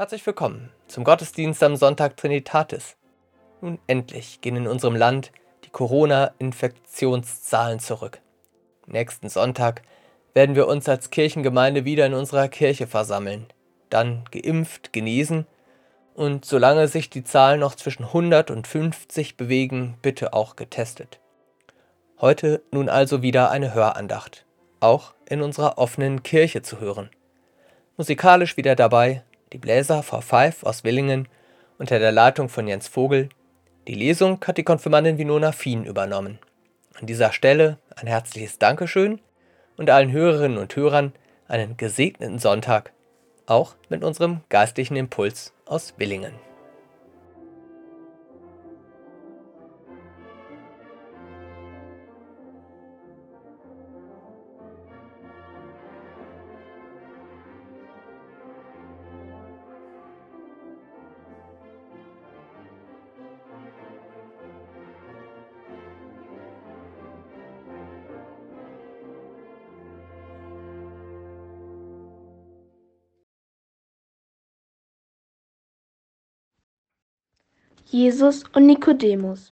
Herzlich willkommen zum Gottesdienst am Sonntag Trinitatis. Nun endlich gehen in unserem Land die Corona-Infektionszahlen zurück. Nächsten Sonntag werden wir uns als Kirchengemeinde wieder in unserer Kirche versammeln, dann geimpft, genesen und solange sich die Zahlen noch zwischen 100 und 50 bewegen, bitte auch getestet. Heute nun also wieder eine Hörandacht, auch in unserer offenen Kirche zu hören. Musikalisch wieder dabei die Bläser V5 aus Willingen unter der Leitung von Jens Vogel. Die Lesung hat die Konfirmandin Winona Fien übernommen. An dieser Stelle ein herzliches Dankeschön und allen Hörerinnen und Hörern einen gesegneten Sonntag, auch mit unserem geistlichen Impuls aus Willingen. Jesus und Nikodemus.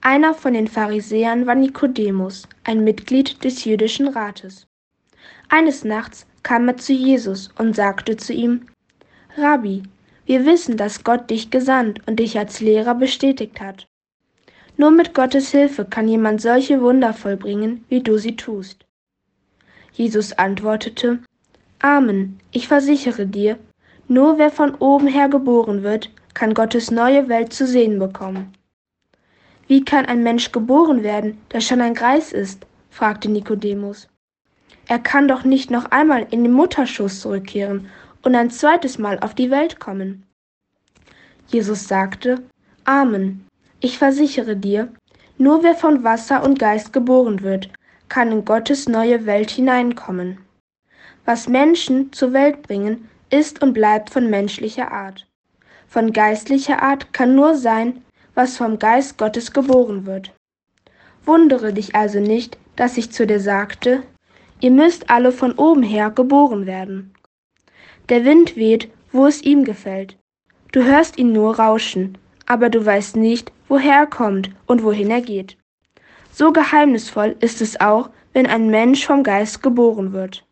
Einer von den Pharisäern war Nikodemus, ein Mitglied des jüdischen Rates. Eines Nachts kam er zu Jesus und sagte zu ihm, Rabbi, wir wissen, dass Gott dich gesandt und dich als Lehrer bestätigt hat. Nur mit Gottes Hilfe kann jemand solche Wunder vollbringen, wie du sie tust. Jesus antwortete, Amen, ich versichere dir, nur wer von oben her geboren wird, kann Gottes neue Welt zu sehen bekommen. Wie kann ein Mensch geboren werden, der schon ein Greis ist? fragte Nikodemus. Er kann doch nicht noch einmal in den Mutterschoß zurückkehren und ein zweites Mal auf die Welt kommen. Jesus sagte, Amen, ich versichere dir, nur wer von Wasser und Geist geboren wird, kann in Gottes neue Welt hineinkommen. Was Menschen zur Welt bringen, ist und bleibt von menschlicher Art von geistlicher Art kann nur sein, was vom Geist Gottes geboren wird. Wundere dich also nicht, dass ich zu dir sagte, ihr müsst alle von oben her geboren werden. Der Wind weht, wo es ihm gefällt. Du hörst ihn nur rauschen, aber du weißt nicht, woher er kommt und wohin er geht. So geheimnisvoll ist es auch, wenn ein Mensch vom Geist geboren wird.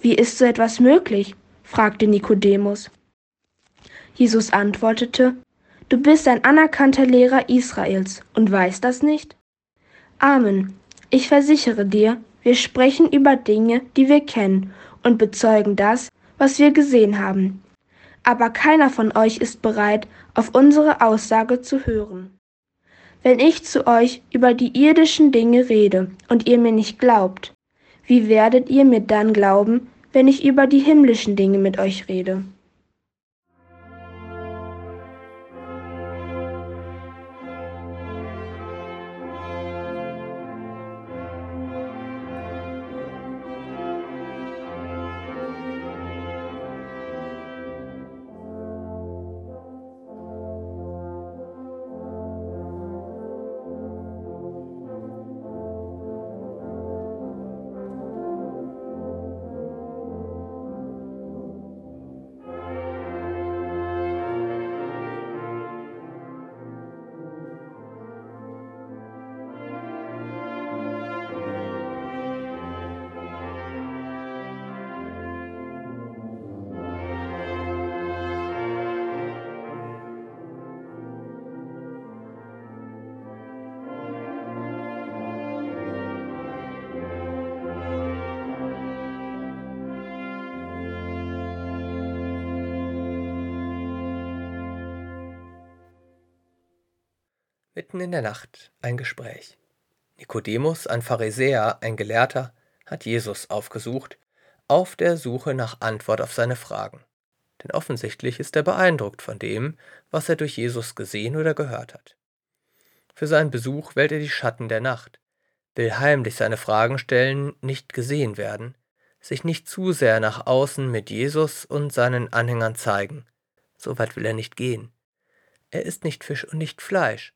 Wie ist so etwas möglich? fragte Nikodemus. Jesus antwortete, Du bist ein anerkannter Lehrer Israels und weißt das nicht? Amen. Ich versichere dir, wir sprechen über Dinge, die wir kennen und bezeugen das, was wir gesehen haben. Aber keiner von euch ist bereit, auf unsere Aussage zu hören. Wenn ich zu euch über die irdischen Dinge rede und ihr mir nicht glaubt, wie werdet ihr mir dann glauben, wenn ich über die himmlischen Dinge mit euch rede? Mitten in der Nacht ein Gespräch. Nikodemus, ein Pharisäer, ein Gelehrter, hat Jesus aufgesucht, auf der Suche nach Antwort auf seine Fragen. Denn offensichtlich ist er beeindruckt von dem, was er durch Jesus gesehen oder gehört hat. Für seinen Besuch wählt er die Schatten der Nacht, will heimlich seine Fragen stellen, nicht gesehen werden, sich nicht zu sehr nach außen mit Jesus und seinen Anhängern zeigen. So weit will er nicht gehen. Er ist nicht Fisch und nicht Fleisch,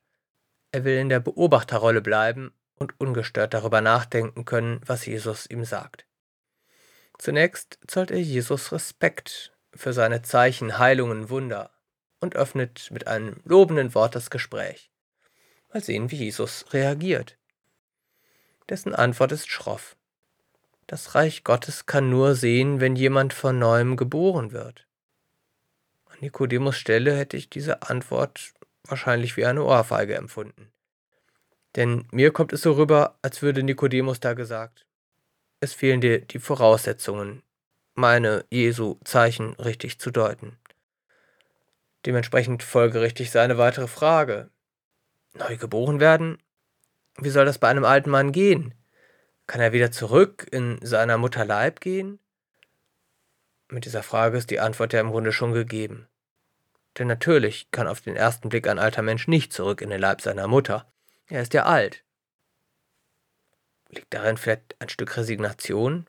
er will in der Beobachterrolle bleiben und ungestört darüber nachdenken können, was Jesus ihm sagt. Zunächst zollt er Jesus Respekt, für seine Zeichen, Heilungen, Wunder und öffnet mit einem lobenden Wort das Gespräch. Mal sehen, wie Jesus reagiert. Dessen Antwort ist schroff. Das Reich Gottes kann nur sehen, wenn jemand von neuem geboren wird. An Nikodemus Stelle hätte ich diese Antwort wahrscheinlich wie eine Ohrfeige empfunden. Denn mir kommt es so rüber, als würde Nikodemus da gesagt, es fehlen dir die Voraussetzungen, meine Jesu Zeichen richtig zu deuten. Dementsprechend folgerichtig seine weitere Frage. Neu geboren werden? Wie soll das bei einem alten Mann gehen? Kann er wieder zurück in seiner Mutter Leib gehen? Mit dieser Frage ist die Antwort ja im Grunde schon gegeben. Denn natürlich kann auf den ersten Blick ein alter Mensch nicht zurück in den Leib seiner Mutter. Er ist ja alt. Liegt darin vielleicht ein Stück Resignation?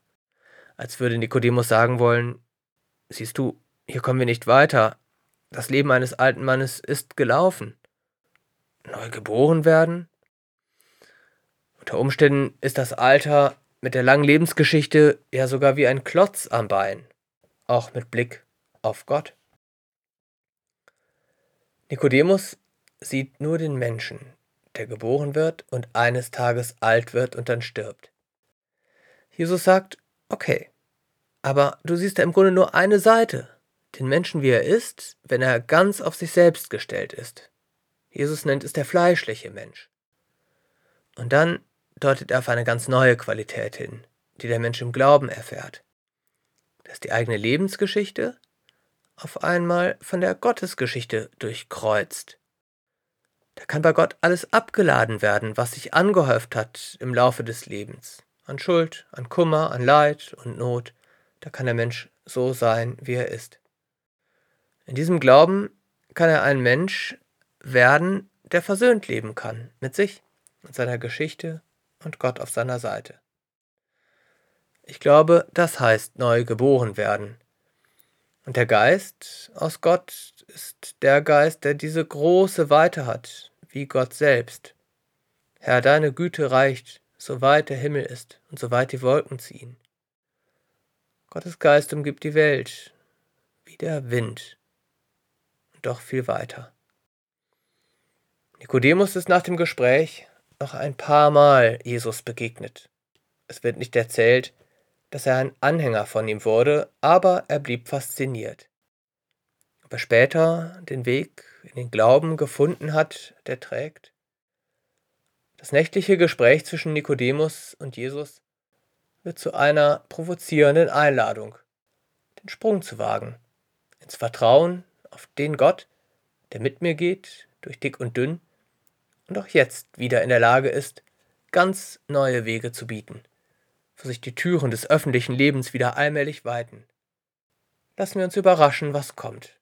Als würde Nikodemus sagen wollen, siehst du, hier kommen wir nicht weiter. Das Leben eines alten Mannes ist gelaufen. Neu geboren werden? Unter Umständen ist das Alter mit der langen Lebensgeschichte ja sogar wie ein Klotz am Bein, auch mit Blick auf Gott. Nikodemus sieht nur den Menschen, der geboren wird und eines Tages alt wird und dann stirbt. Jesus sagt, okay, aber du siehst ja im Grunde nur eine Seite, den Menschen wie er ist, wenn er ganz auf sich selbst gestellt ist. Jesus nennt es der fleischliche Mensch. Und dann deutet er auf eine ganz neue Qualität hin, die der Mensch im Glauben erfährt. Dass die eigene Lebensgeschichte auf einmal von der Gottesgeschichte durchkreuzt. Da kann bei Gott alles abgeladen werden, was sich angehäuft hat im Laufe des Lebens. An Schuld, an Kummer, an Leid und Not. Da kann der Mensch so sein, wie er ist. In diesem Glauben kann er ein Mensch werden, der versöhnt leben kann mit sich, mit seiner Geschichte und Gott auf seiner Seite. Ich glaube, das heißt neu geboren werden. Und der Geist aus Gott ist der Geist, der diese große Weite hat, wie Gott selbst. Herr, deine Güte reicht, so weit der Himmel ist und so weit die Wolken ziehen. Gottes Geist umgibt die Welt wie der Wind und doch viel weiter. Nikodemus ist nach dem Gespräch noch ein paar Mal Jesus begegnet. Es wird nicht erzählt, dass er ein Anhänger von ihm wurde, aber er blieb fasziniert. Ob er später den Weg in den Glauben gefunden hat, der trägt? Das nächtliche Gespräch zwischen Nikodemus und Jesus wird zu einer provozierenden Einladung, den Sprung zu wagen, ins Vertrauen auf den Gott, der mit mir geht, durch dick und dünn, und auch jetzt wieder in der Lage ist, ganz neue Wege zu bieten, wo sich die Türen des öffentlichen Lebens wieder allmählich weiten. Lassen wir uns überraschen, was kommt,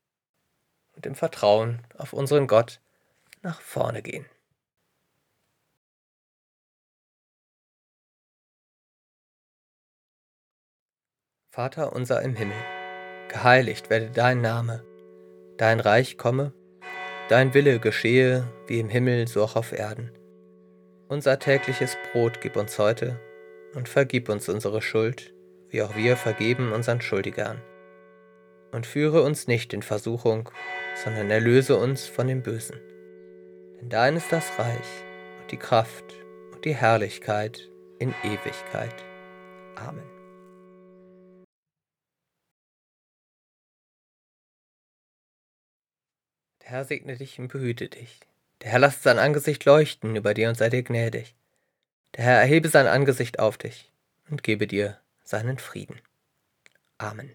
und im Vertrauen auf unseren Gott nach vorne gehen. Vater unser im Himmel, geheiligt werde dein Name, dein Reich komme, Dein Wille geschehe, wie im Himmel, so auch auf Erden. Unser tägliches Brot gib uns heute und vergib uns unsere Schuld, wie auch wir vergeben unseren Schuldigern. Und führe uns nicht in Versuchung, sondern erlöse uns von dem Bösen. Denn dein ist das Reich und die Kraft und die Herrlichkeit in Ewigkeit. Amen. Der Herr segne dich und behüte dich. Der Herr lasse sein Angesicht leuchten über dir und sei dir gnädig. Der Herr erhebe sein Angesicht auf dich und gebe dir seinen Frieden. Amen.